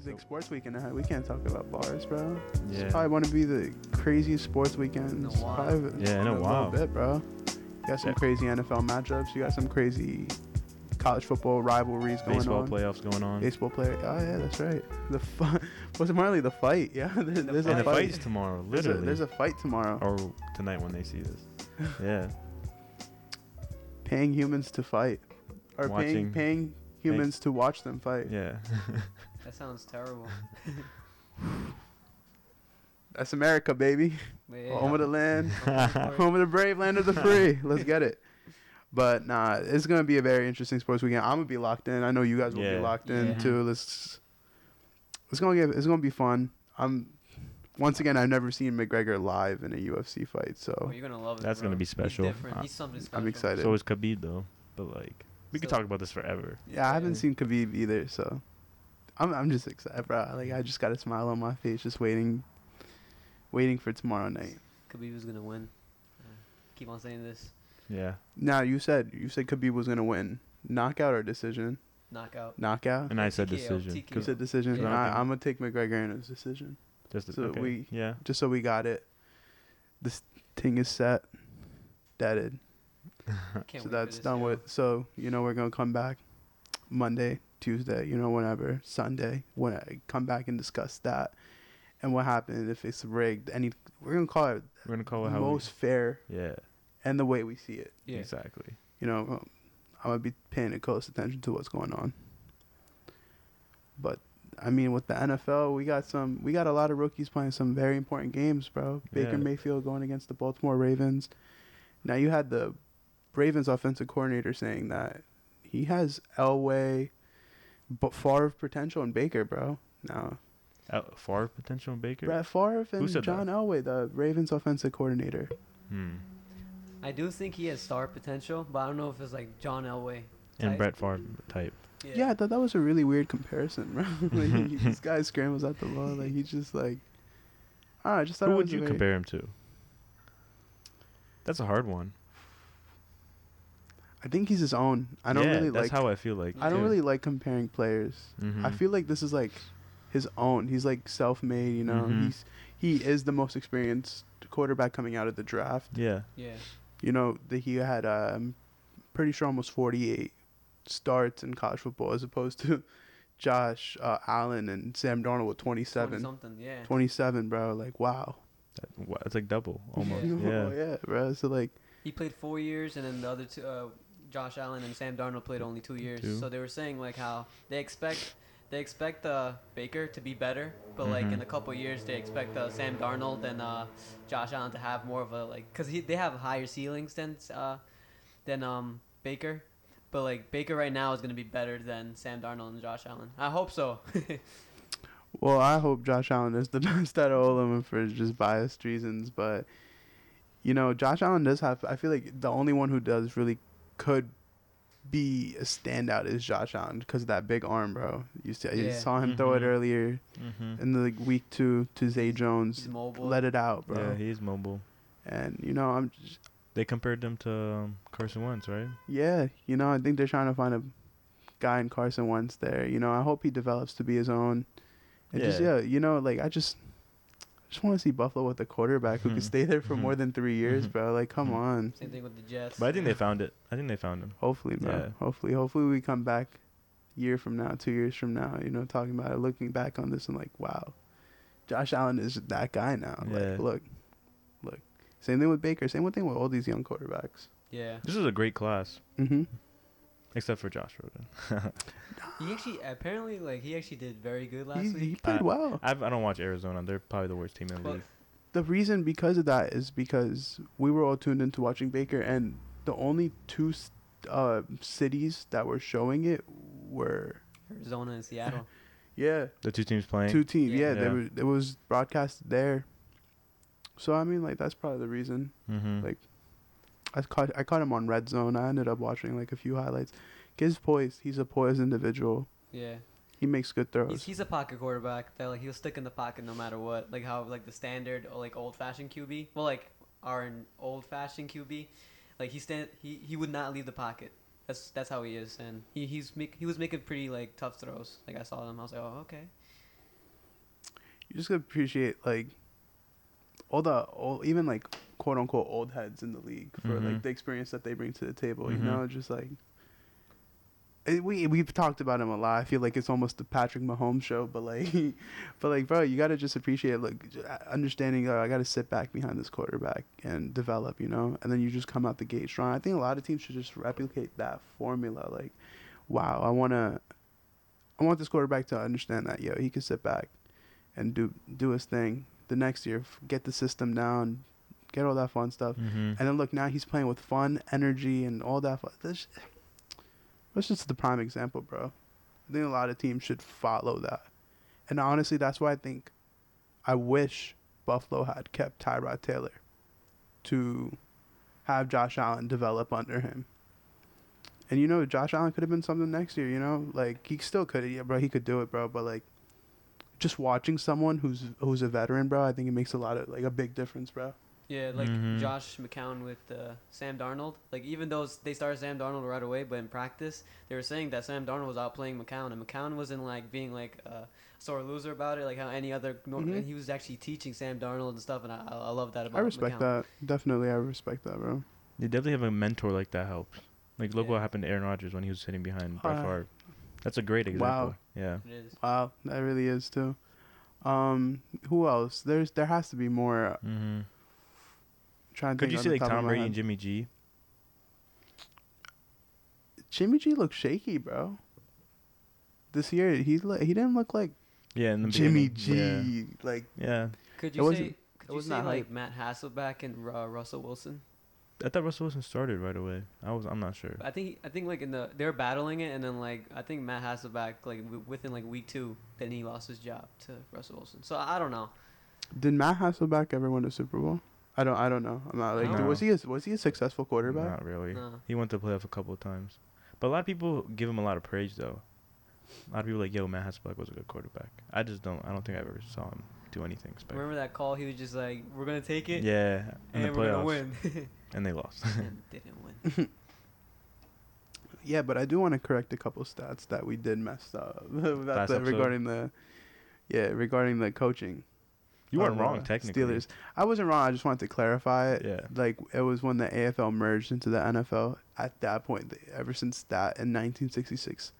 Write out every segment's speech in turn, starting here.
It's like sports weekend ahead. We can't talk about bars, bro. Yeah. It's probably one to be the craziest sports weekends. In a while. probably Yeah, in a while. little bit, bro. You got some Yeah. crazy NFL matchups. You got some crazy college football rivalries going Baseball on. Baseball playoffs going on. Baseball player. Oh yeah, that's right. The fu- was Marley the fight? Yeah, there's, there's and a the fight. fight's tomorrow, There's a, literally. there's a fight tomorrow. or tonight when they see this. Yeah. Paying humans to fight, or paying Watching- paying humans to watch them fight. Yeah. That sounds terrible. That's America, baby. Yeah. Home of the land. Home Home of the brave, land of the free. Let's get it. But nah, it's gonna be a very interesting sports weekend. I'm gonna be locked in. I know you guys will Yeah. be locked in Yeah. too. Let's. It's gonna get. It's gonna be fun. I'm. Once again, I've never seen McGregor live in a UFC fight, so Oh, you're gonna love it. That's bro. gonna be special. He's different. He's something special. I'm excited. so is Khabib though. But like we could talk about this forever. yeah, I haven't Yeah. seen Khabib either, so I'm. I'm just excited, bro. Like I just got a smile on my face, just waiting, waiting for tomorrow night. Khabib was gonna win. Uh, keep on saying this. Yeah. Now you said you said Khabib was gonna win, knockout or decision? Knockout. Knockout. And I said TKO, decision. TKO. You said decision. Yeah. I, I'm gonna take McGregor in his decision. Just So okay. we- yeah. just so we got it. This thing is set, deaded. Can't so wait for that's this, done yo. with. So you know we're gonna come back Monday, Tuesday, you know whenever Sunday when I come back and discuss that and what happened if it's rigged. Any we're gonna call it We're gonna call it how most fair Yeah. and the way we see it. Yeah. Exactly. You know, um, I'm gonna be paying close attention to what's going on. But I mean, with the NFL, we got some, we got a lot of rookies playing some very important games, bro. Baker Yeah. Mayfield going against the Baltimore Ravens. Now you had the Ravens offensive coordinator saying that he has Elway, but Favre potential and Baker, bro. No. Out far potential in Baker. Brett Favre and John that? Elway, the Ravens offensive coordinator. Hmm. I do think he has star potential, but I don't know if it's like John Elway. And. Brett Favre type. Yeah, I thought that was a really weird comparison, bro. like, he, this guy scrambles at the ball, like he's just like, ah, I just thought Who it would you compare him to? That's a hard one. I think he's his own. I don't yeah, really that's like. That's how I feel like. I don't really like comparing players. I Mhm. feel like this is like his own. He's like self-made. You know, Mhm. he's he is the most experienced quarterback coming out of the draft. Yeah. Yeah. You know that he had, um, pretty sure almost forty-eight starts in college football, as opposed to Josh uh, Allen and Sam Darnold with 27. Something. Yeah. 27, bro. Like wow. That, wa- it's like double almost. Yeah. Yeah. Oh, yeah, bro. So like, He played four years, and then the other two, uh, Josh Allen and Sam Darnold played only two years. Two. So they were saying like how they expect they expect uh, Baker to be better, but like in a couple years they expect uh, Sam Darnold and uh, Josh Allen to have more of a like because they have higher ceilings than uh, than um, Baker. But like Baker right now is gonna be better than Sam Darnold and Josh Allen. I hope so. well, I hope Josh Allen is the best out of all of them for just biased reasons. But you know, Josh Allen does have. I feel like the only one who does really could be a standout is Josh Allen because of that big arm, bro. You, see, you saw him throw it Mhm. earlier Mm-hmm. in the like, week two to Zay Jones. He's mobile. Let it out, bro. Yeah, he's mobile. and you know, I'm just, They compared them to um, Carson Wentz, right? yeah, you know, I think they're trying to find a guy in Carson Wentz there. You know, I hope he develops to be his own. And just Yeah. yeah, you know, like I just I just want to see Buffalo with a quarterback who Mhm. can stay there for more than three years, Mhm. bro. Like, come on. Same thing with the Jets. But I think they found it. I think they found him. Hopefully, bro. Yeah. Hopefully, hopefully we come back a year from now, two years from now. You know, talking about it, looking back on this and like, wow, Josh Allen is that guy now. Yeah. Like, look, look. Same thing with Baker. Same thing with all these young quarterbacks. yeah. This is a great class, Mm-hmm. Except for Josh Rosen. He actually apparently like he actually did very good last He, week. he played Uh, well. I've, I don't watch Arizona. They're probably the worst team in the league. the reason because of that is because we were all tuned into watching Baker, and the only two uh, cities that were showing it were Arizona and Seattle. yeah The two teams playing. two teams. Yeah. Yeah, they Yeah. were, it was broadcast there. So I mean, like that's probably the reason. Mm-hmm. Like, I caught I caught him on Red Zone. I ended up watching like a few highlights. Kid's poised. He's a poised individual. yeah. He makes good throws. He's, he's a pocket quarterback that like he'll stick in the pocket no matter what. Like how like the standard or like old fashioned QB. Well, like our old fashioned QB, like he stand he, he would not leave the pocket. That's that's how he is, and he he's make, he was making pretty like tough throws. Like I saw them, I was like, oh okay. you just appreciate like all the all even like quote unquote old heads in the league for like Mhm. the experience that they bring to the table. Mhm. You know, just like it, we we've talked about him a lot. I feel like it's almost the Patrick Mahomes show, but like, but like, bro, you gotta just appreciate like understanding. Uh, I gotta sit back behind this quarterback and develop, you know, and then you just come out the gate strong. I think a lot of teams should just replicate that formula. Like, wow, I wanna, I want this quarterback to understand that yo, he can sit back and do do his thing. The next year, get the system down, get all that fun stuff. Mm-hmm. And then look, now he's playing with fun, energy, and all that. Fun. That's, that's just the prime example, bro. I think a lot of teams should follow that. And honestly, that's why I think I wish Buffalo had kept Tyrod Taylor to have Josh Allen develop under him. And you know, Josh Allen could have been something next year. You know, like he still could, yeah, bro. He could do it, bro. But like, just watching someone who's who's a veteran, bro, I think it makes a lot of like a big difference, bro. Yeah, like Mhm. Josh McCown with uh, Sam Darnold. Like even though they started Sam Darnold right away, but in practice they were saying that Sam Darnold was outplaying McCown, and McCown wasn't like being like a sore loser about it, like how any other. nor- Mhm. And he was actually teaching Sam Darnold and stuff, and I, I I love that about. I respect McCown. that. Definitely, I respect that, bro. You definitely have a mentor like that helps. Like look Yeah. what happened to Aaron Rodgers when he was sitting behind Brett Uh, Favre. That's a great example. wow. Yeah. It is. Wow, that really is too. Um, who else? There's there has to be more. uh, Mm-hmm. Trying to Could think you see like Tom Brady and Jimmy G? Jimmy G looks shaky, bro. This year he lo- he didn't look like Yeah, in the Jimmy beginning. G. Like Yeah. yeah. Could you wasn't- say? Could it you wasn't say that like. Matt Hasselbeck and uh, Russell Wilson? I thought Russell Wilson started right away. I was. I'm not sure. I think I think like in the they're battling it, and then like I think Matt Hasselbeck like w- within like week two, then he lost his job to Russell Wilson. So I don't know. did Matt Hasselbeck ever win a Super Bowl? I don't I don't know. I'm not like No. was he a, was he a successful quarterback? Not really. No. He went to playoff a couple of times, but a lot of people give him a lot of praise though. A lot of people are like, yo, Matt Hasselbeck was a good quarterback. I just don't. I don't think I ever saw him do anything special. Remember that call? He was just like, "We're gonna take it, Yeah, in and the we're gonna win." and they lost. and didn't win. Yeah, but I do want to correct a couple stats that we did mess up about the, regarding the yeah regarding the coaching. You weren't of, wrong uh, technically. Steelers. I wasn't wrong. I just wanted to clarify it. Yeah. Like it was when the AFL merged into the NFL. At that point, they- ever since that in 1966,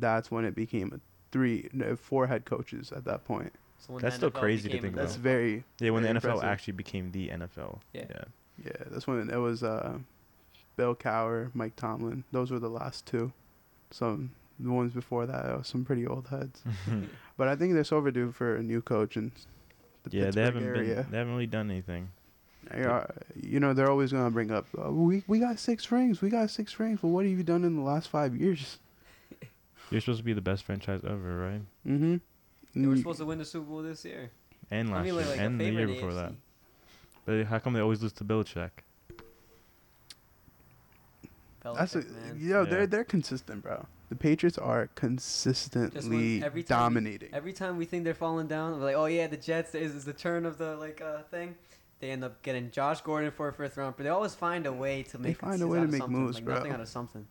that's when it became a three, no, four head coaches. At that point, So when That's still NFL crazy to think about. that's very Yeah, when the NFL impressive. actually became the NFL. Yeah. yeah. yeah. That's when it was uh, Bill Cowher, Mike Tomlin. Those were the last two. Some the ones before that, uh, some pretty old heads. But I think they're so overdue for a new coach in the yeah, Pittsburgh they haven't area. been. They haven't really done anything. They are- you know, they're always gonna bring up, oh, we we got six rings, we got six rings. Well, what have you done in the last five years? You're supposed to be the best franchise ever, right? Mm-hmm. They were supposed to win the Super Bowl this year. And last I mean, like, year, like and the favorite year before AFC. that. But how come they always lose to Belichick? That's a, Belichick, man. you know, Yeah. they're they're consistent, bro. The Patriots are consistently every time dominating. Every time we think they're falling down, we're like, oh yeah, the Jets is, is the turn of the like uh thing. They end up getting Josh Gordon for a fifth round, but they always find a way to make They find a way to make moves, like bro. Nothing out of something.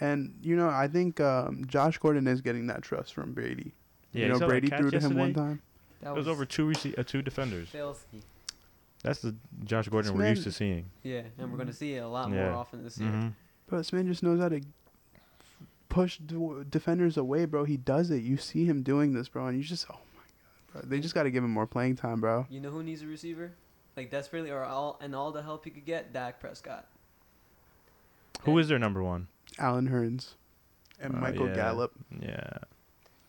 and you know, I think um, Josh Gordon is getting that trust from Brady. Yeah, you know, Brady threw to him one yesterday? time. That It was over two rece- uh, two defenders. filthy. That's the Josh Gordon This we're used to seeing. Yeah, and we're gonna see it a lot more often this year. Mhm. But this man just knows how to push d- defenders away, bro. He does it. You see him doing this, bro, and you just, oh my god, bro. They just got to give him more playing time, bro. You know who needs a receiver? Like desperately, or all and all the help he could get, Dak Prescott. Who And- is their number one? Allen Hurns and Uh, Michael yeah. Gallup. Yeah.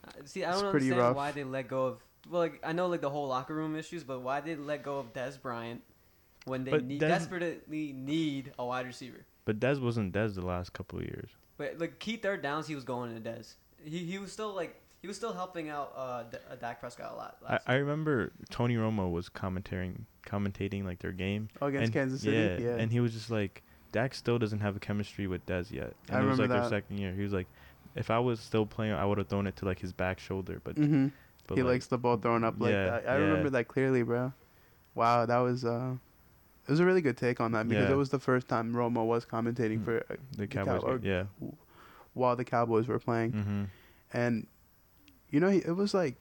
Uh, See, I It's don't pretty understand rough. why they let go of. Well, like I know like the whole locker room issues, but why they let go of Dez Bryant when they need, Dez- desperately need a wide receiver? But Dez wasn't Dez the last couple of years. But like key third downs, he was going to Dez. He he was still like he was still helping out uh, D- uh Dak Prescott a lot. I, Last I remember Tony Romo was commentating commentating like their game Oh, against and, Kansas City. Yeah, Yeah, and he was just like, Dak still doesn't have a chemistry with Dez yet. And I it was remember like their second year. He was like, if I was still playing, I would have thrown it to like his back shoulder. But, hmm but he like, likes the ball thrown up like Yeah, that. I yeah. remember that clearly, bro. Wow, that was uh, it was a really good take on that because Yeah. it was the first time Romo was commentating Mm. for uh, the Cowboys. yeah. while the Cowboys were playing, Mm-hmm. and you know it was like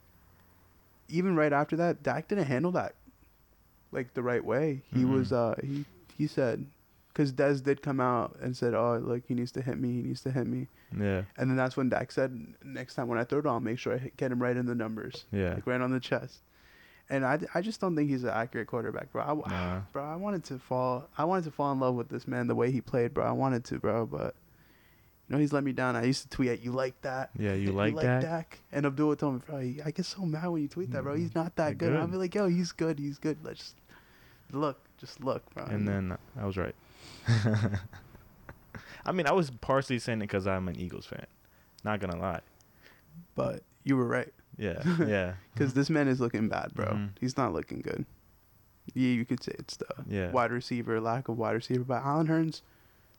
even right after that, Dak didn't handle that like the right way. He was Mhm. uh he he said because Dez did come out and said, "Oh, look, he needs to hit me. He needs to hit me." Yeah. And then that's when Dak said, "Next time when I throw it, I'll make sure I hit, get him right in the numbers, Yeah. like right on the chest." And I, I just don't think he's an accurate quarterback, bro. I, Nah. bro, I wanted to fall. I wanted to fall in love with this man the way he played, bro. I wanted to, bro, but you know he's let me down. I used to tweet at you like that. Yeah. You like that? Dak? And Abdul told me, bro, I get so mad when you tweet that, bro. He's mm-hmm. not that You're good. I'll be like, yo, he's good. He's good. Let's just look, just look, bro. And then I was right. I mean, I was partially saying it because I'm an Eagles fan. Not gonna lie. but you were right Yeah. Yeah. because this man is looking bad, bro. Mhm. He's not looking good. Yeah, you could say it's the Yeah. wide receiver, lack of wide receiver. But Allen Hurns,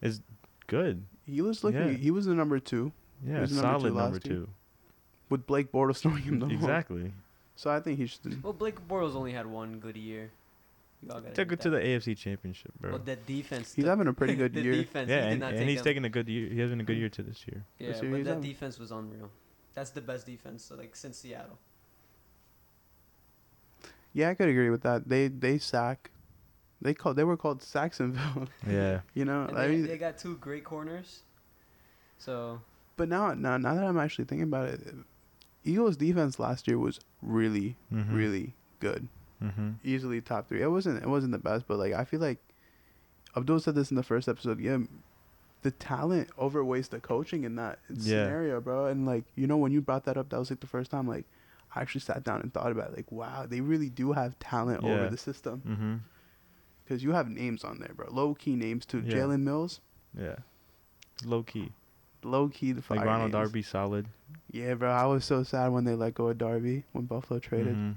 Is good. he was looking. Yeah. He was the number two Yeah. was number two Solid number last year. two. with Blake Bortles throwing him the ball. Exactly. So I think he should. Well, Blake Bortles only had one good year. You all gotta Took it to the AFC Championship, bro. Well, that defense. He's having a pretty good the year. Defense, yeah, he did and, not and take he's him. taking a good year. He has been a good year to this year. Yeah, This year but that having- defense was unreal. That's the best defense, so, like since Seattle. Yeah, I could agree with that. They they sack. They called. They were called Sacksonville. Yeah. you know. And I they, mean, they got two great corners. So but now, now, now that I'm actually thinking about it, Eagles' defense last year was really, Mm-hmm. really good. Mm-hmm. Easily top three. It wasn't. It wasn't the best, but like I feel like Abdul said this in the first episode. Yeah, the talent overweighs the coaching in that Yeah. scenario, bro. And like you know, when you brought that up, that was like the first time like I actually sat down and thought about it. Like, wow, they really do have talent over the system Mm-hmm. because you have names on there, bro. Low key names too. Yeah. Jalen Mills, Yeah. Low key. low key the fire Like Ronald names. Darby, solid. Yeah, bro. I was so sad when they let go of Darby when Buffalo traded. Mhm.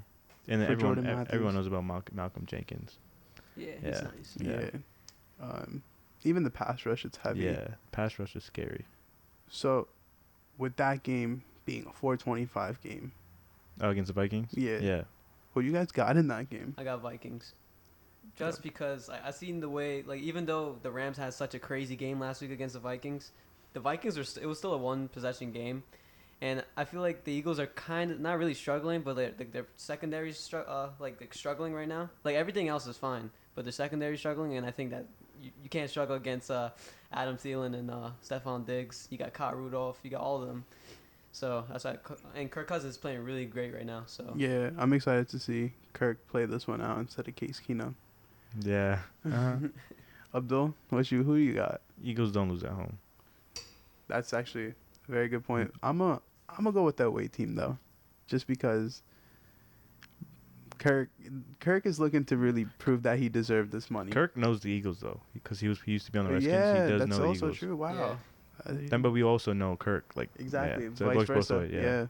And then everyone, everyone knows about Malcolm, Malcolm Jenkins. yeah, he's Yeah. nice. Yeah. Yeah. Um, even the pass rush, it's heavy. Yeah. Pass rush is scary. So, with that game being a 425 game, Oh, against the Vikings. Yeah. Yeah. what you guys got in that game? I got Vikings. Just because I, I seen the way, like even though the Rams had such a crazy game last week against the Vikings, the Vikings were, st- it was still a one possession game, and I feel like the Eagles are kind of not really struggling, but they're, like their secondary str- uh, like, like struggling right now. Like everything else is fine, but the secondary struggling, and I think that you, you can't struggle against uh, Adam Thielen and uh, Stefon Diggs. You got Kyle Rudolph, you got all of them. So that's why, and Kirk Cousins is playing really great right now. So Yeah, I'm excited to see Kirk play this one out instead of Case Keenum. Yeah. Uh-huh. Abdul, what you who you got? Eagles don't lose at home. That's actually a very good point. I'm a I'm gonna go with that away team though, just because Kirk Kirk is looking to really prove that he deserved this money. Kirk knows the Eagles though, because he was he used to be on the Redskins. yeah, he does that's know the also Eagles. true. Wow. Uh, Then, but we also know Kirk. Like Exactly. Yeah. So Vice goes both versa. ways. yeah. Yeah.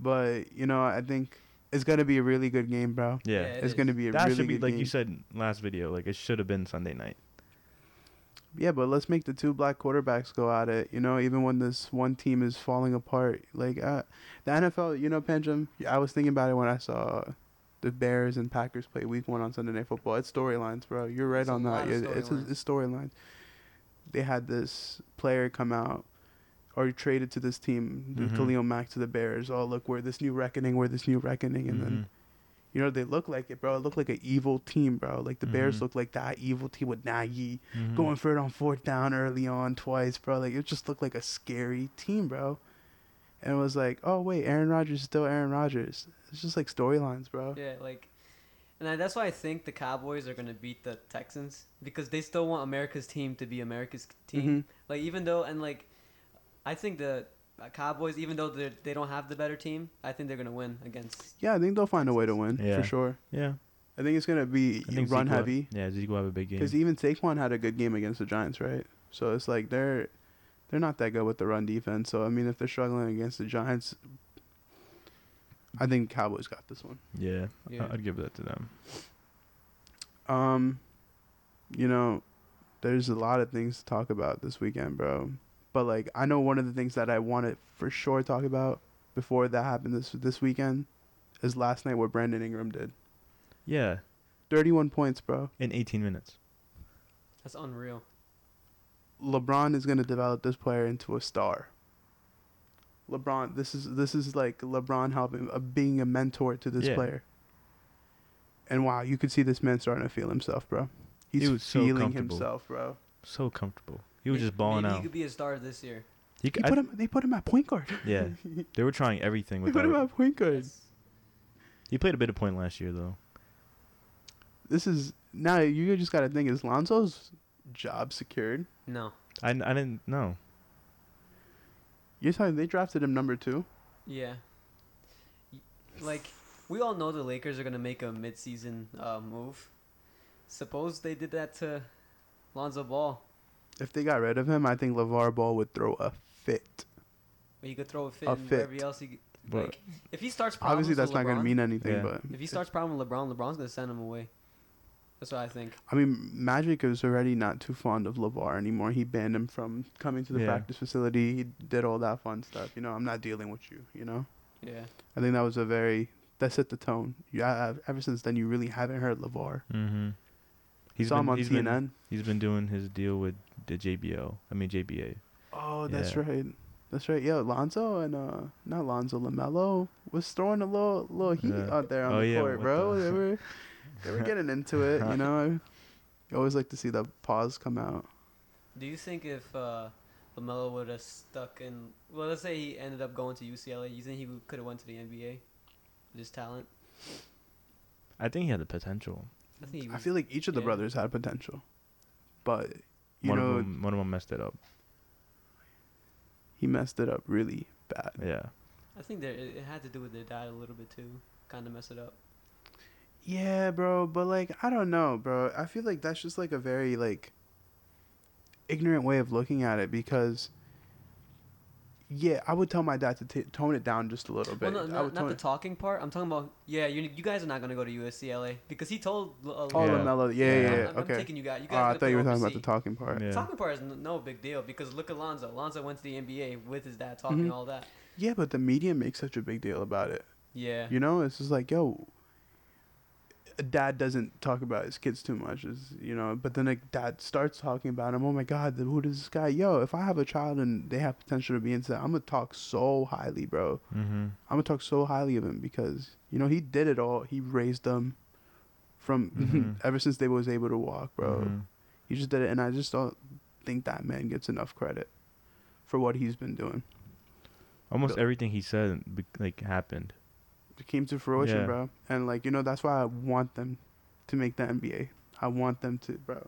But you know, I think it's gonna be a really good game, bro. Yeah. Yeah, it it's is. gonna be a that really should be good like game. you said last video. Like it should have been Sunday night. Yeah, but let's make the two black quarterbacks go at it. You know, even when this one team is falling apart, like uh, the NFL. You know, Pendulum. I was thinking about it when I saw the Bears and Packers play Week One on Sunday Night Football. It's storylines, bro. You're right It's a on lot that. of Yeah, It's storylines. it's storylines. They had this player come out. Or traded to this team, the Mhm. Khalil Mack to the Bears. Oh, look, we're this new reckoning. We're this new reckoning, and then Mhm. you know they look like it, bro. It looked like an evil team, bro. Like the Bears Mhm. look like that evil team with Nagy Mhm. going for it on fourth down early on twice, bro. Like it just looked like a scary team, bro. And it was like, oh wait, Aaron Rodgers is still Aaron Rodgers. It's just like storylines, bro. Yeah, like, and I, that's why I think the Cowboys are gonna beat the Texans because they still want America's team to be America's team. Mhm. Like even though and like, I think the uh, Cowboys, even though they they don't have the better team, I think they're gonna win against. Yeah, I think they'll find a way to win Yeah. for sure. Yeah. I think it's gonna be I think run Zeke will- heavy Yeah, Zeke will have a big game. because even Saquon had a good game against the Giants, right? So it's like they're they're not that good with the run defense. So I mean, if they're struggling against the Giants, I think Cowboys got this one. yeah, Yeah. I'd give that to them. Um, you know, there's a lot of things to talk about this weekend, bro. But like, I know one of the things that I want to for sure talk about before that happened this this weekend is last night what Brandon Ingram did. Yeah, 31 points, bro. in 18 minutes. That's unreal. LeBron is gonna develop this player into a star. LeBron. This is this is like LeBron helping, uh, being a mentor to this Yeah. player. And wow, you could see this man starting to feel himself, bro. He's He was so feeling comfortable. himself, bro. So comfortable. He was just balling maybe out. he could be a star this year. He He could, put I- him. They put him at point guard. yeah, they were trying everything they with put him that. at point guard. Yes. He played a bit of point last year though. This is now you just got to think: is Lonzo's job secured? No. I, I didn't know. You're telling they drafted him number two. Yeah. Like we all know the Lakers are gonna make a mid-season uh, move. Suppose they did that to Lonzo Ball. If they got rid of him, I think LeVar Ball would throw a fit. But he could throw a fit A and wherever fit. else he But like. If he starts problems Obviously, that's with not going to mean anything, Yeah. but If he starts problem with LeBron, LeBron's gonna send him away. That's what I think. I mean, Magic is already not too fond of LeVar anymore. He banned him from coming to the Yeah. practice facility. He did all that fun stuff. You know, I'm not dealing with you. You know, Yeah. I think that was a very that set the tone. Yeah, ever since then, you really haven't heard LeVar. mm-hmm. He's Saw him on he's CNN. Been, he's been doing his deal with the JBL. I mean JBA. oh, that's Yeah. right. That's right. Yeah, Lonzo and uh, not Lonzo, Lamelo was throwing a little little heat Yeah. out there on Oh, the yeah, court, bro. the- They were they were getting into it. You know, I always like to see the pause come out. Do you think if uh, Lamelo would have stuck in, well, let's say he ended up going to UCLA, you think he could have went to the NBA? With his talent. I think he had the potential. I think he I feel like each of the yeah. brothers had potential, but you one know of them, one of them messed it up. he messed it up really bad. Yeah. I think there it, it had to do with their dad a little bit too. Kind of mess it up. Yeah, bro, but like I don't know, bro. I feel like that's just like a very like ignorant way of looking at it because yeah, I would tell my dad to t- tone it down just a little Well, bit. no, I not, would not the it- talking part. I'm talking about yeah. You you guys are not gonna go to USCLA because he told. Uh, Oh, Yeah. Lamelo. Yeah, yeah, Yeah. yeah. I'm, I'm okay. taking you guys. You Oh, guys. I gotta thought you were talking about the talking part. Yeah. Talking part is n- no big deal because look at Lonzo. Lonzo went to the NBA with his dad talking Mhm. all that. Yeah, but the media makes such a big deal about it. Yeah. You know, it's just like, yo, a dad doesn't talk about his kids too much, is you know. But then a dad starts talking about him. Oh my God, who is this guy? Yo, if I have a child and they have potential to be into that, I'm gonna talk so highly, bro. Mm-hmm. I'm gonna talk so highly of him because you know he did it all. He raised them from Mhm. ever since they was able to walk, bro. Mhm. He just did it, and I just don't think that man gets enough credit for what he's been doing. Almost everything he said like happened. It came to fruition, Yeah. bro. And like you know, that's why I want them to make the NBA. I want them to, bro.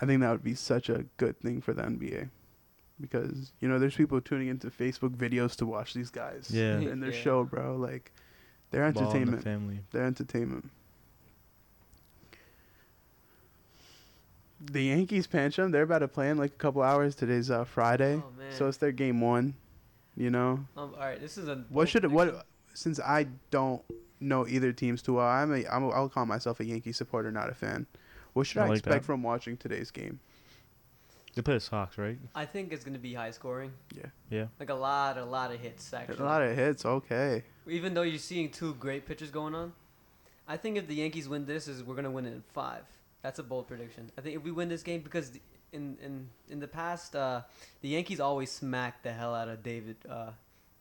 I think that would be such a good thing for the NBA. Because you know, there's people tuning into Facebook videos to watch these guys Yeah. in their Yeah. show, bro. Like, they're Ball the entertainment. family. They're entertainment. The Yankees pinch them. They're about to play in like a couple hours. Today's uh, Friday, Oh man. so it's their game one. You know, um, all right. This is a. what should prediction. what? Since I don't know either teams too well, I'm a I'm a, I'll call myself a Yankee supporter, not a fan. What should I I, like expect that. from watching today's game? They play the Sox, right? I think it's gonna be high scoring. Yeah, Yeah. Like a lot, a lot of hits actually. a lot of hits. Okay, Even though you're seeing two great pitchers going on, I think if the Yankees win this, is we're gonna win it in five. That's a bold prediction. I think if we win this game, because in in in the past, uh, the Yankees always smack the hell out of David uh,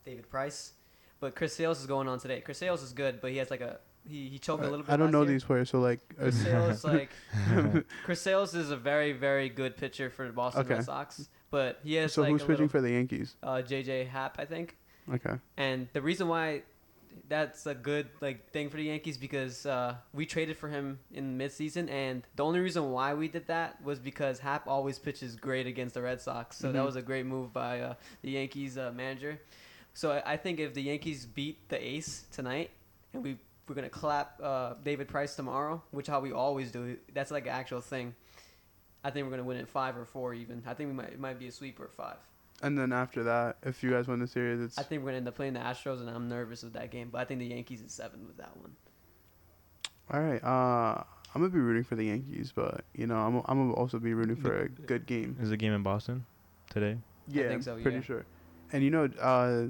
David Price, but Chris Sales is going on today. Chris Sales is good, but he has like a he, he choked a little bit. I don't know year. these players, so like, uh, Chris Sales like Chris Sales is a very very good pitcher for the Boston Okay. Red Sox, but he has so like who's pitching little, for the Yankees? uh, JJ Happ, I think. Okay, And the reason why that's a good like thing for the Yankees because uh, we traded for him in midseason, and the only reason why we did that was because Happ always pitches great against the Red Sox, so that Mhm. was a great move by uh, the Yankees uh, manager. So I, I think if the Yankees beat the Ace tonight, and we we're gonna clap uh, David Price tomorrow, which how we always do. That's like an actual thing. I think we're gonna win in five or four even. I think we might it might be a sweep or five. and then after that, if you guys win the series, it's I think we're gonna end up playing the Astros, and I'm nervous with that game. But I think the Yankees is seven with that one. all right. Uh, I'm gonna be rooting for the Yankees, but you know, I'm I'm gonna also be rooting for a good game. Is the game in Boston today? Yeah, think so, pretty yeah. sure. And you know, uh,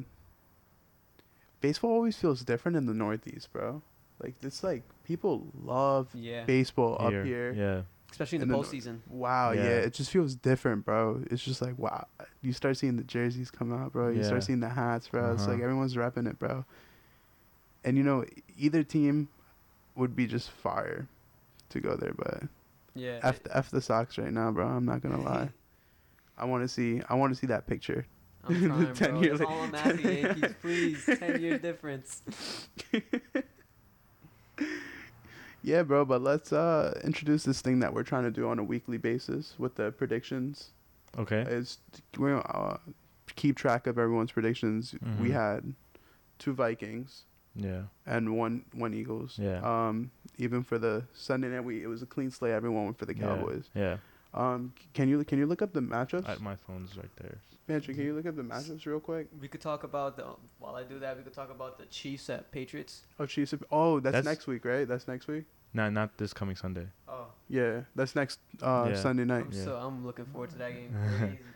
baseball always feels different in the Northeast, bro. Like it's like people love Yeah. baseball up here. Yeah. especially in And the then- postseason. Wow, yeah. Yeah. it just feels different, bro. It's just like wow. You start seeing the jerseys come out, bro. You Yeah. start seeing the hats, bro. It's Uh-huh. like everyone's repping it, bro. And you know, either team would be just fire to go there, but Yeah. f the, f the Sox right now, bro. I'm not gonna lie. I want to see. I want to see that picture. I'm trying, 10 bro. year That's all I'm asking, Yankees. Please, ten year difference. Yeah, bro. But let's uh introduce this thing that we're trying to do on a weekly basis with the predictions. Okay. is we're uh, keep track of everyone's predictions. We Mhm. had two Vikings Yeah. and one one Eagles. Yeah. Um, even for the Sunday night, we it was a clean slate. Everyone went for the Yeah. Cowboys. Yeah. Um, can you can you look up the matchups? I, my phone's right there. Patrick, can you look up the matchups real quick? We could talk about the. While I do that, we could talk about the Chiefs at Patriots. Oh, Chiefs. Oh, that's, That's- next week, right? That's next week. Not not this coming Sunday. Oh, Yeah, that's next uh, Yeah. Sunday night. I'm Yeah. so I'm looking forward to that game.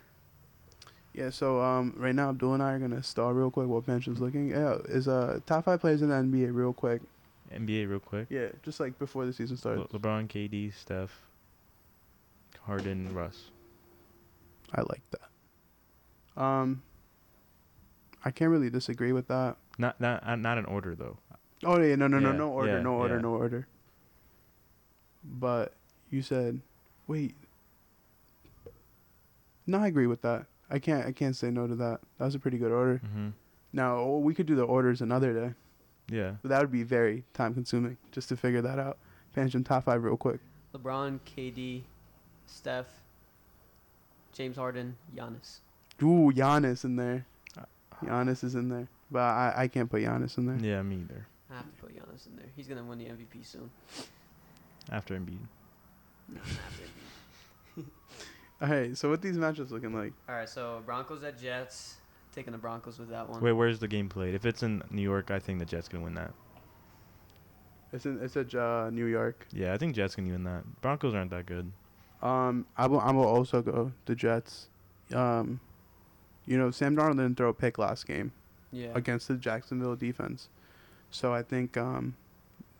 Yeah. So um, right now Abdul and I are gonna start real quick while Benjamin's looking. Yeah, is uh top five players in the NBA real quick. NBA real quick. Yeah, just like before the season starts. Le- LeBron, KD, Steph, Harden, Russ. I like that. Um, I can't really disagree with that. Not not uh, not in order though. Oh yeah, no, no, no, Yeah, no order, yeah, no order, yeah. no order. But you said, wait. No, I agree with that. I can't, I can't say no to that. That was a pretty good order. Mm-hmm. Now we could do the orders another day, Yeah. but that would be very time consuming just to figure that out. Pension top five real quick. LeBron, KD, Steph, James Harden, Giannis. Ooh, Giannis in there. Giannis is in there, but I, I can't put Giannis in there. Yeah, me either. I have to put Giannis in there. He's gonna win the MVP soon. After Embiid. No, after Embiid. All right, so what these matchups looking like? All right, so Broncos at Jets. Taking the Broncos with that one. Wait, where's the game played? If it's in New York, I think the Jets can win that. It's in it's at uh, New York. Yeah, I think Jets can win that. Broncos aren't that good. Um, I will I will also go the Jets. Um, you know Sam Darnold didn't throw a pick last game yeah. against the Jacksonville defense, so I think um,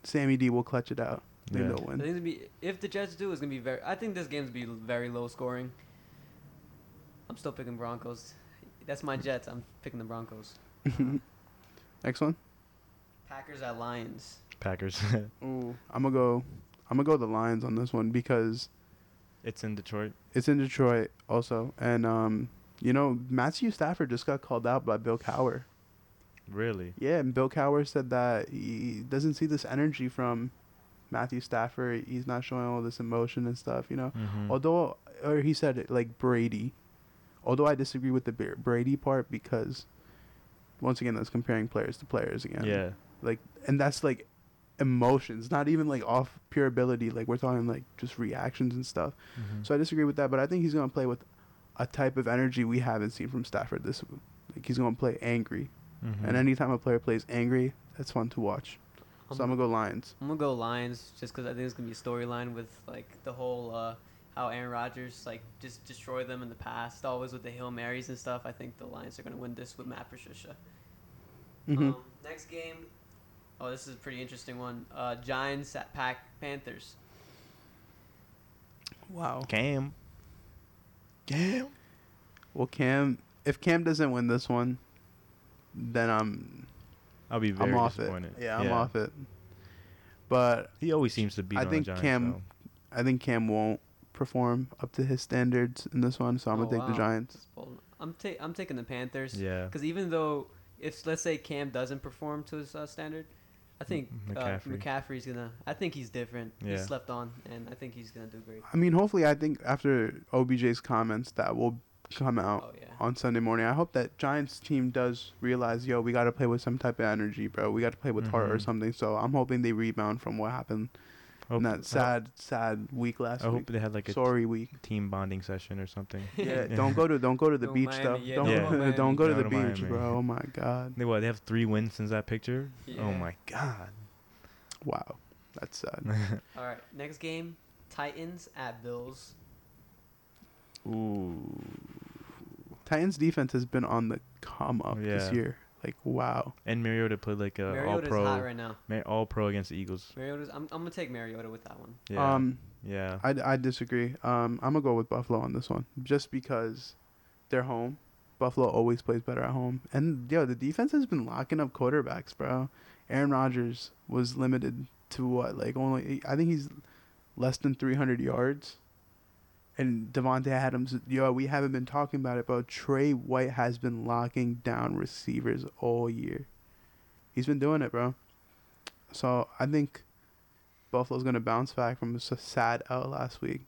Sammy D will clutch it out. I think Yeah. they'll I think win. it's gonna be if the Jets do, it's gonna be very. I think this game's gonna be very low scoring. I'm still picking Broncos. That's my Jets. I'm picking the Broncos. Next one. Packers at Lions. Packers. Ooh, I'm gonna go. I'm gonna go the Lions on this one because it's in Detroit. it's in Detroit also, and um, you know Matthew Stafford just got called out by Bill Cowher. Really? Yeah, and Bill Cowher said that he doesn't see this energy from Matthew Stafford. He's not showing all this emotion and stuff, you know. Mm-hmm. Although, or he said it like Brady. Although I disagree with the Brady part because, once again, that's comparing players to players again. Yeah. Like, and that's like emotions, not even like off pure ability. Like we're talking like just reactions and stuff. Mm-hmm. So I disagree with that, but I think he's gonna play with a type of energy we haven't seen from Stafford this. week. Like he's gonna play angry. Mm-hmm. And anytime a player plays angry, that's fun to watch. So I'm gonna go Lions. I'm gonna go Lions just because I think it's gonna be a storyline with like the whole uh, how Aaron Rodgers like just destroyed them in the past, always with the hail marys and stuff. I think the Lions are gonna win this with Matt Patricia. hmm Um, next game, oh this is a pretty interesting one. Uh, Giants at Pack Panthers. wow. Cam. Cam. Well, Cam, if Cam doesn't win this one, then I'm I'll be very I'm off it. disappointed. Yeah, I'm off it. But He always seems to beat I on think the Giants. Cam- though. I think Cam won't perform up to his standards in this one, so I'm Oh, gonna take the. Giants. I'm ta- I'm taking the Panthers. Yeah. Because even though if let's say Cam doesn't perform to his uh, standard, I think McCaffrey. Uh, McCaffrey's gonna. I think he's different. Yeah. He's slept on, and I think he's gonna do great. I mean, hopefully, I think after OBJ's comments that will come out Oh yeah. on Sunday morning. I hope that Giants team does realize, yo, we got to play with some type of energy, bro. We got to play with heart or Mhm. something. So I'm hoping they rebound from what happened Hope- in that sad, sad week last I last hope week. they had like a Sorry week. team bonding session or something. Yeah, don't go to don't go to the Go beach Miami, stuff. yeah, don't don't go, go Miami. don't go to Go the to beach, Miami. bro. Oh my god. They what? They have three wins since that picture. Oh Yeah. my god. Wow, that's sad. All right. Next game, Titans at Bills. Ooh. Titans defense has been on the come up this Yeah. year. Like wow. And Mariota played like a all Mariota's pro, hot right now. all pro against the Eagles. Mariota's. I'm, I'm gonna take Mariota with that one. Yeah. Um, Yeah. I, I disagree. Um, I'm gonna go with Buffalo on this one, just because they're home. Buffalo always plays better at home, and yo, the defense has been locking up quarterbacks, bro. Aaron Rodgers was limited to what, like only I think he's less than 300 yards. And Davante Adams, yo, we haven't been talking about it, but Trey White has been locking down receivers all year. He's been doing it, bro. So I think Buffalo's gonna bounce back from a sad L last week.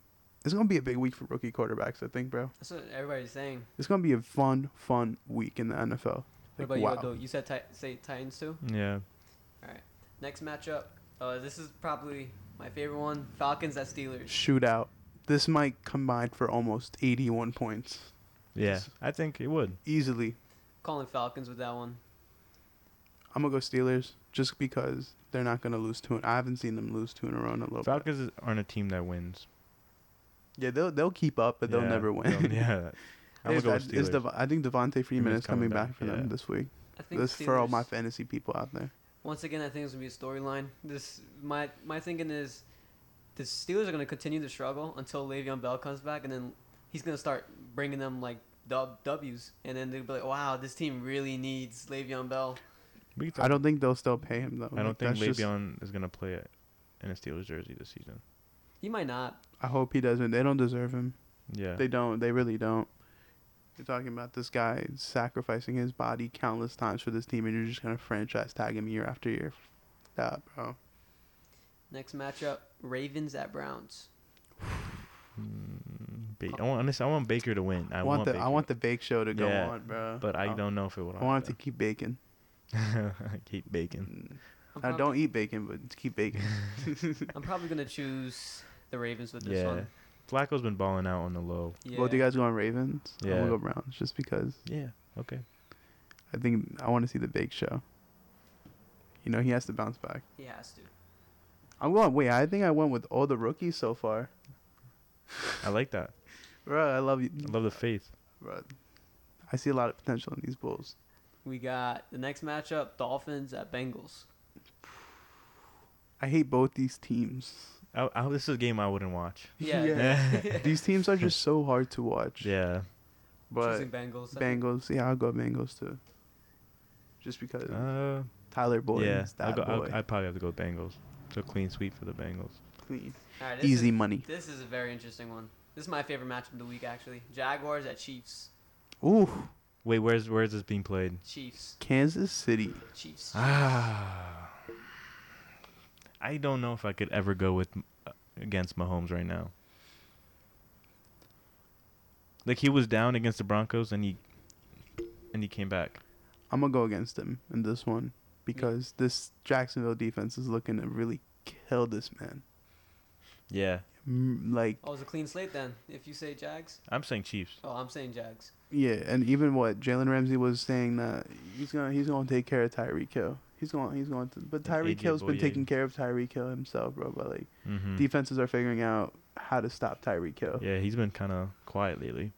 It's gonna be a big week for rookie quarterbacks, I think, bro. That's what everybody's saying. It's gonna be a fun, fun week in the NFL. What Like, about wow. you, Odo? You said ti- say Titans too. Yeah. All right. Next matchup. Uh, this is probably my favorite one. Falcons at Steelers. Shootout. This might combine for almost 81 points Yeah. I think it would. easily. Calling Falcons with that one. I'm gonna go Steelers just because they're not gonna lose two. I haven't seen them lose two in a row in a little bit. Falcons is- aren't a team that wins. Yeah, they'll they'll keep up, but they'll Yeah, never win. they'll- yeah. I'm It's- gonna go with it's Steelers. Dev- I think Devonta Freeman is coming coming back, back, for them this week. I think This for all my fantasy people out there. Once again, I think it's gonna be a storyline. This my my thinking is, the Steelers are gonna continue to struggle until Le'Veon Bell comes back, and then he's gonna start bringing them like dub W's, and then they'll be like, wow, this team really needs Le'Veon Bell. I don't think they'll still pay him though. I don't Like, think that's just- Le'Veon is gonna play it in a Steelers jersey this season. He might not. I hope he doesn't. They don't deserve him. Yeah. They don't. They really don't. You're talking about this guy sacrificing his body countless times for this team, and you're just gonna franchise tag him year after year. That bro. Next matchup: Ravens at Browns. Mm, ba- I want honestly, I want Baker to win. I, I want, the Baker, I want the bake show to go Yeah, on, bro. but I don't know if it would. I want it to keep baking. keep bacon. I'm I don't eat bacon, but keep baking. I'm probably gonna choose the Ravens with this Yeah. one. Flacco's been balling out on the low. Yeah. Both you guys go on Ravens? I'm Yeah. gonna go Browns, just because Yeah. Okay. I think I want to see the bake show. You know he has to bounce back. He has to. I'm going. Wait, I think I went with all the rookies so far. I like that. Bro, I love you. I love the faith. Bro, I see a lot of potential in these Bulls. We got the next matchup: Dolphins at Bengals. I hate both these teams. I, I, this is a game I wouldn't watch. Yeah. Yeah. These teams are just so hard to watch. Yeah. But Choosing Bengals. Bengals, yeah, I'll go Bengals too. Just because Uh. Tyler Boyd yeah. is I'll that go, I'll, boy. I'd probably have to go with Bengals. So clean sweep for the Bengals. Clean. All right, Easy Is, money. this is a very interesting one. This is my favorite matchup of the week, actually. Jaguars at Chiefs. Ooh, Wait, where's where's this being played? Chiefs. Kansas City. Chiefs. Ah. I don't know if I could ever go with uh, against Mahomes right now. Like he was down against the Broncos and he and he came back. I'm gonna go against him in this one because this Jacksonville defense is looking to really kill this man. Yeah. Mm, Like, Oh, it's a clean slate then. If you say Jags. I'm saying Chiefs. Oh, I'm saying Jags. yeah, and even what Jalen Ramsey was saying that he's gonna he's gonna take care of Tyreek Hill. He's going he's going to, but Yeah, Tyreek AJ Hill's been Bouye. taking care of Tyreek Hill himself, bro. But like Mm-hmm. defenses are figuring out how to stop Tyreek Hill. Yeah, he's been kind of quiet lately.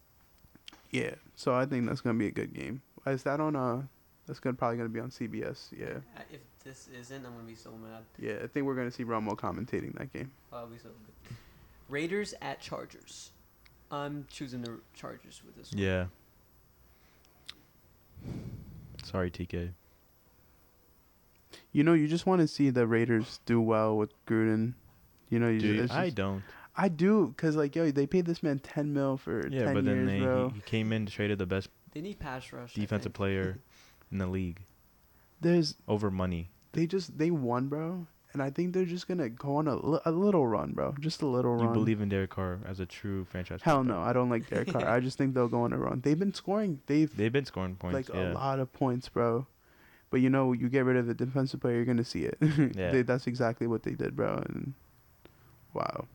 Yeah, so I think that's gonna be a good game. Is that on uh? That's gonna probably gonna be on CBS. Yeah, Uh, If this isn't, I'm gonna be so mad. yeah. I think we're gonna see Romo commentating that game. I'll be so good. Raiders at Chargers. I'm choosing the Chargers with this one. Yeah. Sorry, TK. You know, you just want to see the Raiders do well with Gruden. You know, you Dude, just, I just- don't. I do, cause like yo, they paid this man ten mil for Yeah, ten but then years, they, bro. he, he came in, traded the best They need pass rush. Defensive player in the league There's over money. they just they won, bro, and I think they're just gonna go on a, a little run, bro, just a little You run. You believe in Derek Carr as a true franchise? Hell quarterback. no, I don't like Derek Carr. I just think they'll go on a run. They've been scoring. They've They've been scoring points. like yeah. a lot of points, bro. But you know, you get rid of the defensive player, you're gonna see it. Yeah. They- that's exactly what they did, bro. And wow,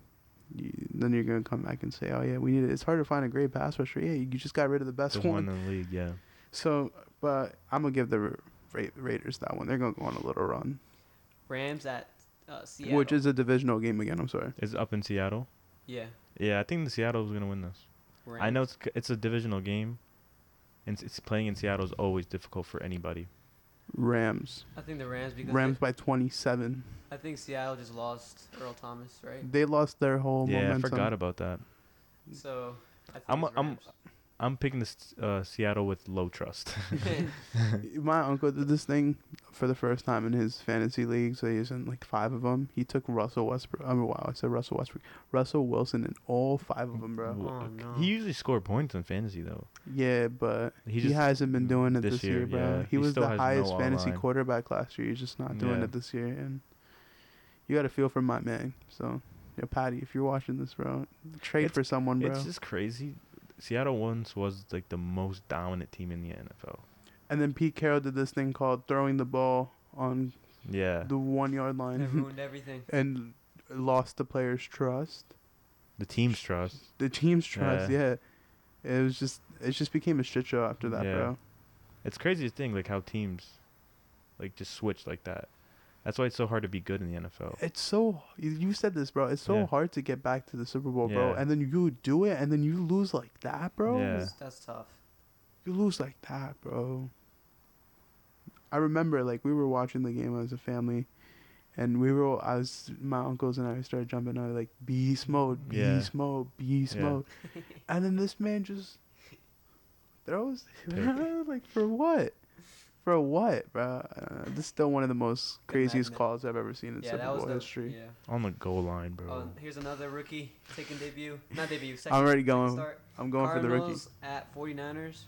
you, then you're gonna come back and say, "Oh yeah, we need it." It's hard to find a great pass rusher. Yeah, you just got rid of the best The one. one in the league, yeah. So, but I'm gonna give the Ra- Ra- Raiders that one. They're gonna go on a little run, Rams at uh, Seattle. which is a divisional game again. I'm sorry. Is it up in Seattle? yeah. Yeah, I think the Seattle's gonna win this. Rams. I know it's it's a divisional game, and it's, it's playing in Seattle is always difficult for anybody. Rams. I think the Rams because Rams by 27. I think Seattle just lost Earl Thomas, right? They lost their whole yeah, momentum. I forgot about that. So I think I'm- it's I'm- picking this uh, Seattle with low trust. My uncle did this thing for the first time in his fantasy league. So he's in like five of them. He took Russell Westbrook. I mean, wow, I said Russell Westbrook. Russell Wilson in all five of them, bro. Oh, no. He usually scored points in fantasy though. Yeah, but He he, hasn't been doing it this this, year, year, bro. yeah. He, He was the has no highest fantasy O-line. quarterback last year. He's just not doing Yeah. it this year, and you got to feel for my man. So, yeah, Patty, if you're watching this, bro, trade It's- for someone, bro. It's just crazy. Seattle once was like the most dominant team in the NFL. And then Pete Carroll did this thing called throwing the ball on Yeah, the one yard It line ruined everything. and lost the players' trust, the team's trust. the team's trust. Yeah. Yeah, it was just it just became a shit show after that, Yeah. bro. It's crazy to think like how teams like just switch like that. That's why it's so hard to be good in the NFL. It's so you- you said this, bro. It's so Yeah. hard to get back to the Super Bowl, bro. Yeah. And then you do it, and then you lose like that, bro. Yeah. That's, that's tough. You lose like that, bro. I remember like we were watching the game as a family, and we were I was my uncles and I started jumping out like beast mode, Yeah. beast mode, beast Yeah. mode, and then this man just throws like for what? For what, bro? Uh, this is still one of the most craziest magnet. calls I've ever seen in yeah, Super Bowl the history. yeah. On the goal line, bro. Oh, here's another rookie taking debut. Not debut. Second, I'm already going. Start. I'm going for the rookie at 49ers.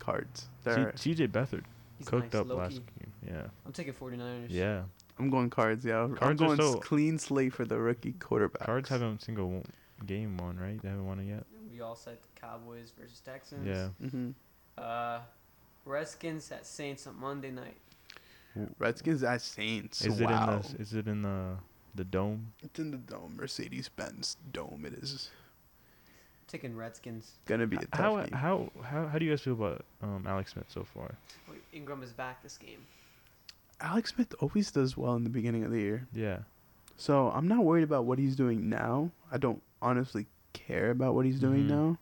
cards. C- There, CJ Beathard He's cooked nice, up last low-key. game. Yeah, I'm taking 49ers. yeah. I'm going cards. Yeah, I'm Cards are going so- clean slate for the rookie quarterback. Cards haven't single game won, right? They haven't won it yet. We all said Cowboys versus Texans. Yeah. hmm Uh, Redskins at Saints on Monday night. Redskins at Saints. Is wow. it in the? Is it in the the dome? It's in the dome, Mercedes Benz dome. It is taking Redskins. gonna be a tough How game. how how how do you guys feel about um Alex Smith so far? Wait, Ingram is back this game. Alex Smith always does well in the beginning of the year, Yeah. so I'm not worried about what he's doing now. I don't honestly care about what he's doing Mhm. now.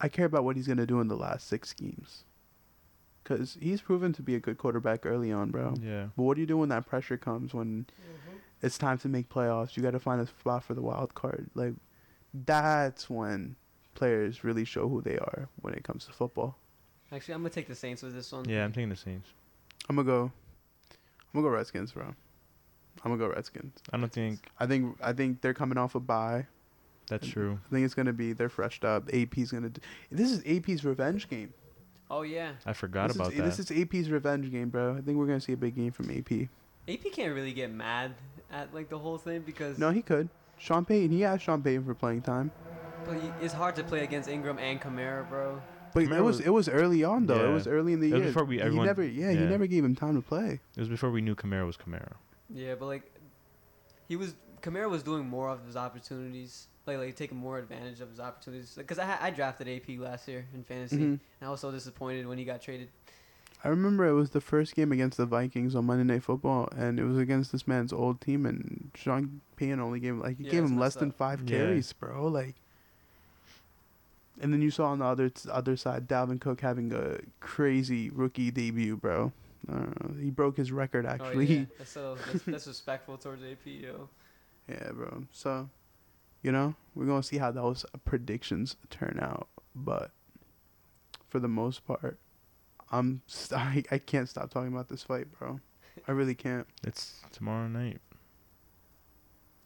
I care about what he's gonna do in the last six games, because he's proven to be a good quarterback early on, bro. Yeah. But what do you do when that pressure comes when mm-hmm. it's time to make playoffs? You got to find a spot for the wild card. Like that's when players really show who they are when it comes to football. Actually, I'm gonna take the Saints with this one. Yeah, I'm taking the Saints. I'm gonna go. I'm gonna go Redskins, bro. I'm gonna go Redskins. I don't think I think I think they're coming off a bye. that's true. I think it's gonna be they're freshed up. AP's gonna. Do, this is AP's revenge game. Oh yeah. I forgot this about is, that. This is AP's revenge game, bro. I think we're gonna see a big game from AP. AP can't really get mad at like the whole thing because No, he could. Sean Payton. He asked Sean Payton for playing time. but he- it's hard to play against Ingram and Kamara, bro. But Kamara it was was- it was early on though. It was early in the It was year. before we- he everyone- never yeah, he never gave him time to play. It was before we knew Kamara was Kamara. Yeah, but like he was Kamara was doing more of his opportunities, like like taking more advantage of his opportunities. Because I I drafted AP last year in fantasy, Mhm. and I was so disappointed when he got traded. I remember it was the first game against the Vikings on Monday Night Football, and it was against this man's old team, and Sean Payton only gave like he Yeah, gave him less messed than up. five Yeah. carries, bro. Like, and then you saw on the other other side, Dalvin Cook having a crazy rookie debut, bro. Uh, he broke his record actually. Oh, yeah. That's so that's, that's respectful towards AP, yo. Yeah, bro. So, you know, we're gonna see how those predictions turn out, but for the most part, I'm st- I, I can't stop talking about this fight, bro. I really can't. It's tomorrow night.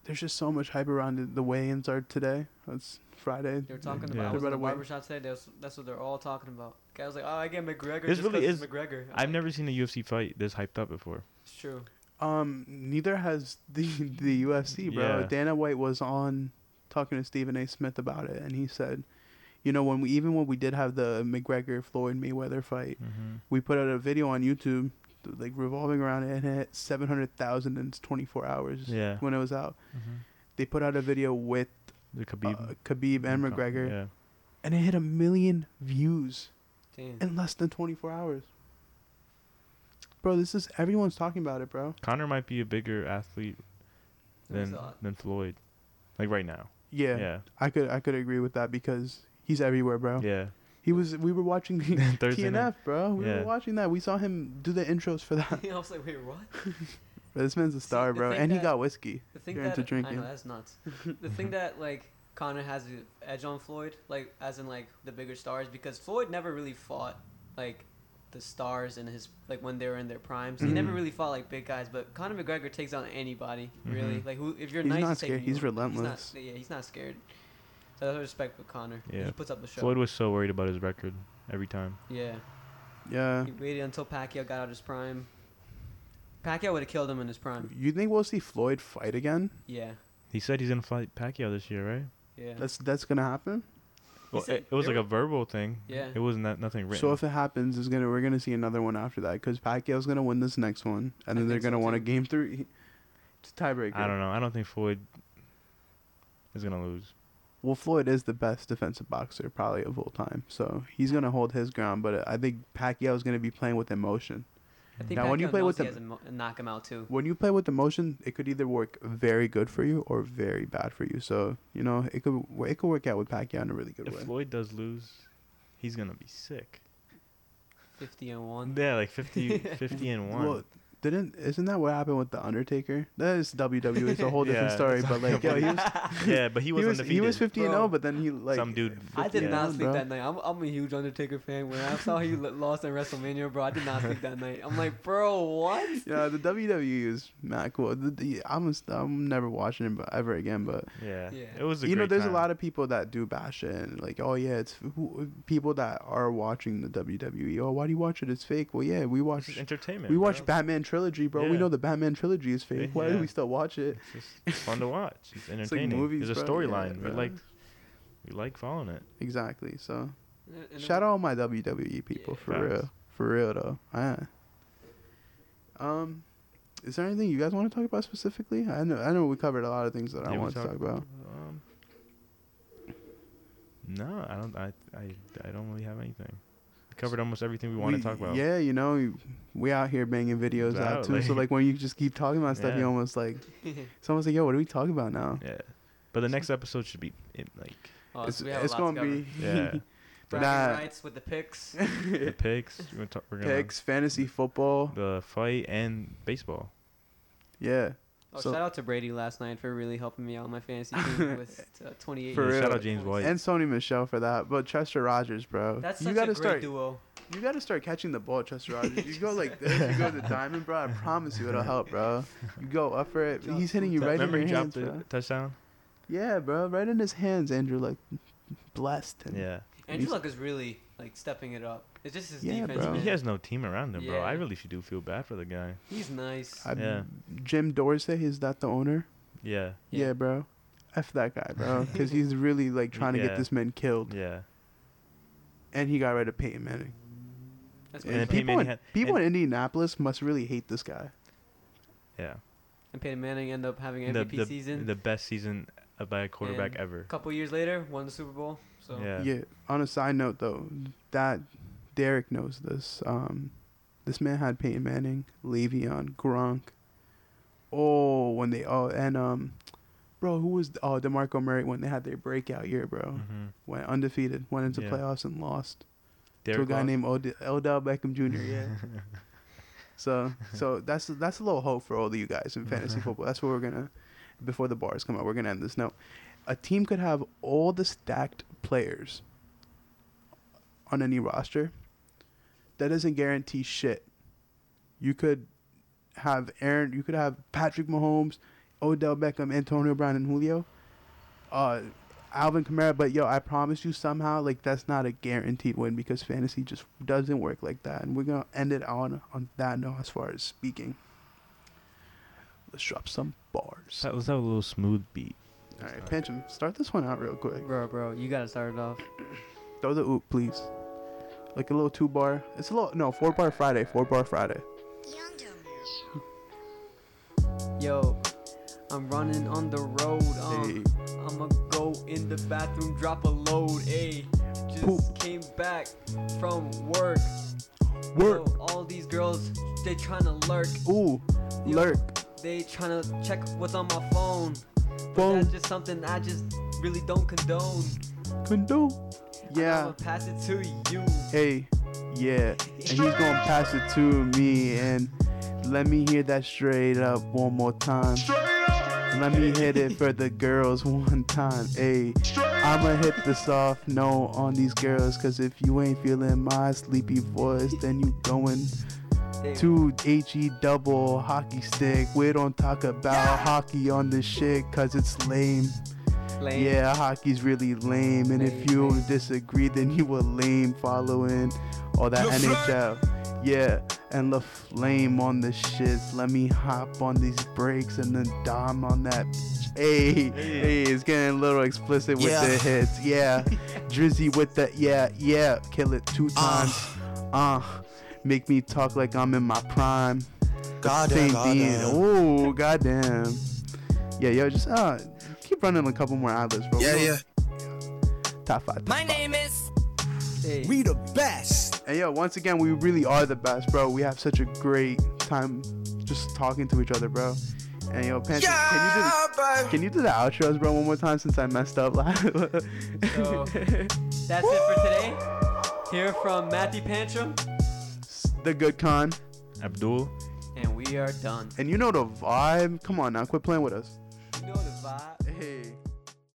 There's just so much hype around it. The weigh-ins are today. It's Friday. They're talking Yeah. about. I was They're in the about to win. barbershop today. That's that's what they're all talking about. Guy was like, "Oh, I get McGregor." This just really 'cause it's is- McGregor. I'm I've like, never seen a UFC fight this hyped up before. It's true. Um, neither has the the UFC, bro. Yeah. Dana White was on talking to Stephen A. Smith about it, and he said, you know, when we even when we did have the McGregor Floyd Mayweather fight, Mm-hmm. we put out a video on YouTube, like revolving around it, and it hit seven hundred thousand in twenty four hours Yeah. when it was out. Mm-hmm. They put out a video with The Khabib, Khabib. uh, Khabib and Com- McGregor, Yeah. and it hit a million views Damn. in less than twenty four hours. Bro, this is everyone's talking about it, bro. Conor might be a bigger athlete than than Floyd, like right now. Yeah, Yeah. I could I could agree with that because he's everywhere, bro. Yeah. He was. We were watching Thursday night. TNF, bro. We Yeah. were watching that. We saw him do the intros for that. I was like, wait, what? But this man's a star, the bro, thing and he got whiskey. The thing You're that into I drinking. know that's nuts. the thing that like Conor has an edge on Floyd, like as in like the bigger stars, because Floyd never really fought like the stars in his like when they were in their primes. He never really fought like big guys, but Conor McGregor takes on anybody really. Mhm. Like who if you're He's nice, not he's taking scared. He's relentless. He's not, yeah, he's not scared. So that's what I respect with Conor. Yeah. He puts up the show. Floyd was so worried about his record every time. yeah. Yeah. He waited until Pacquiao got out of his prime. Pacquiao would have killed him in his prime. You think we'll see Floyd fight again? Yeah. He said he's gonna fight Pacquiao this year, right? Yeah. That's that's gonna happen. Well, said it, it was they like a verbal thing. Yeah. It wasn't that nothing written. So if it happens, is gonna we're gonna see another one after that because Pacquiao's gonna win this next one, and I then they're gonna want a game three. It's a tiebreaker. I don't know. I don't think Floyd is gonna lose. Well, Floyd is the best defensive boxer probably of all time, so he's gonna hold his ground. But I think Pacquiao's gonna be playing with emotion. I think Now, when you play with the- has a mo- knock him out too. When you play with emotion, it could either work very good for you or very bad for you. So you know it could it could work out with Pacquiao in a really good If way. If Floyd does lose, he's gonna be sick. Fifty and one. Yeah, like 50, 50 and one. Well, didn't isn't that what happened with the Undertaker? That is WWE. It's a whole different Yeah, story. But like, yo, he was yeah, but he he was, was undefeated. he was 50 and oh, Bro. 0, but then he like Some dude- I did not 0, sleep bro. that night. I'm, I'm a huge Undertaker fan. When I saw he lost in WrestleMania, bro, I did not sleep that night. I'm like, bro, what? Yeah, the WWE is not cool. The, the, I'm a, I'm never watching it but ever again. But Yeah. Yeah. It was a you know, there's time. a lot of people that do bash it and like, oh yeah, it's who, people that are watching the WWE. Oh, why do you watch it? It's fake. Well, yeah, we watch just entertainment. we bro. watch Batman trilogy, bro. We know the Batman trilogy is fake. Why do we still watch it? It's just it's fun to watch. It's entertaining. it's like entertaining. movies, There's a bro. Yeah, storyline. we like we like following it. Exactly. So And- and shout out all my WWE people Yeah. for Facts. real, for real though. Yeah. Um, is there anything you guys want to talk about specifically? I know I know we covered a lot of things that I Yeah, we want to talk about. Um, no, I don't. I, I I don't really have anything. We covered almost everything we want to talk about. Yeah, you know, we out here banging videos out too. So like when you just keep talking about stuff, you almost like it's almost like, yo, what are we talking about now? Yeah. But the next episode should be in, like Oh, it's so we have a it's lot to gonna be yeah Bragging Nah. rights with the picks. the picks. We're, gonna talk, we're gonna picks, fantasy football. the fight and baseball. Yeah, Oh, So- shout out to Brady last night for really helping me out on my fantasy team with uh, 28. For real. Shout out James White. and Sony Michel for that. But Chester Rogers, bro, That's you gotta a great start. duo. You gotta start catching the ball, Chester Rogers. You go like this, you go to the diamond, bro. I promise you, it'll help, bro. You go up for it. He's hitting you two right in Remember your he hands, dropped the bro. touchdown? Yeah, bro, right in his hands. Andrew like blessed. And Yeah. Andrew He's- Luck is really like stepping it up. It's just his Yeah, defense. bro. man. He has no team around him, bro. I really should do feel bad for the guy. He's nice. I, Yeah. Jim Dorsey is that the owner? Yeah. Yeah, Yeah. bro. F that guy, bro, because he's really like trying to get this man killed, Yeah. and he got rid of Peyton Manning. That's And then and, people, in, Manning had- people and- in Indianapolis must really hate this guy. Yeah. and Peyton Manning ended up having The, MVP the, season. the best season uh, by a quarterback And ever. a couple years later, won the Super Bowl. So Yeah. Yeah. On a side note, though, that Derek knows this. Um, this man had Peyton Manning, Le'Veon, Gronk. Oh, when they oh and um, bro, who was oh Demarco Murray when they had their breakout year, bro? Mm-hmm. Went undefeated, went into Yeah. playoffs and lost Derek to a guy Lost? named Od- Odell Beckham Jr. Yeah. so so that's that's a little hope for all of you guys in fantasy football. That's what we're gonna before the bars come out. We're gonna end this note. A team could have all the stacked players on any roster. That doesn't guarantee shit. You could have Aaron. You could have Patrick Mahomes, Odell Beckham, Antonio Brown, and Julio. Uh, Alvin Kamara, but yo, I promise you somehow like that's not a guaranteed win because fantasy just doesn't work like that. And we're gonna end it on on that note as far as speaking. Let's drop some bars. That was that a little smooth beat. All right, Pancham, start this one out real quick. bro, bro, you gotta start it off. Throw the oop, please. Like a little two bar. It's a little no four bar Friday. Four bar Friday. Yo, I'm running on the road. Um, Hey, I'ma go in the bathroom, drop a load. Ayy, just Poop. came back from work. work. Yo, all these girls, they tryna lurk. Ooh, lurk. They tryna check what's on my phone. But that's just something I just really don't condone. Condone. Yeah. I'ma pass it to you. Hey, yeah. And he's gonna pass it to me and let me hear that straight up one more time. Let me hit it for the girls one time. Hey, I'ma hit the soft no on these girls. Cause if you ain't feeling my sleepy voice, then you going Hey, to HE double hockey stick. We don't talk about hockey on this shit cause it's lame. lame. Yeah, hockey's really lame. And if you Lame. disagree, then you a lame following all that NHL. Yeah, and the flame on the shits. Let me hop on these breaks and then dom on that. Hey, hey, it's getting a little explicit with Yeah. the hits. Yeah, Drizzy with the yeah, yeah, kill it two times. Uh, make me talk like I'm in my prime. Goddamn, Same being. goddamn. Oh, goddamn. Yeah, yo, just uh, keep running a couple more ad libs, bro. Yeah, We yeah. Top five. Top My five. name is. Hey. We the best. And yo, once again, we really are the best, bro. We have such a great time just talking to each other, bro. And yo, Panther, can you do the, baby. can you do the outros, bro, one more time since I messed up last? So- That's it for today. Hear from Matthew Pantrum, the good con. Abdul. and we are done. And you know the vibe. Come on now, quit playing with us. You know the vibe. Hey.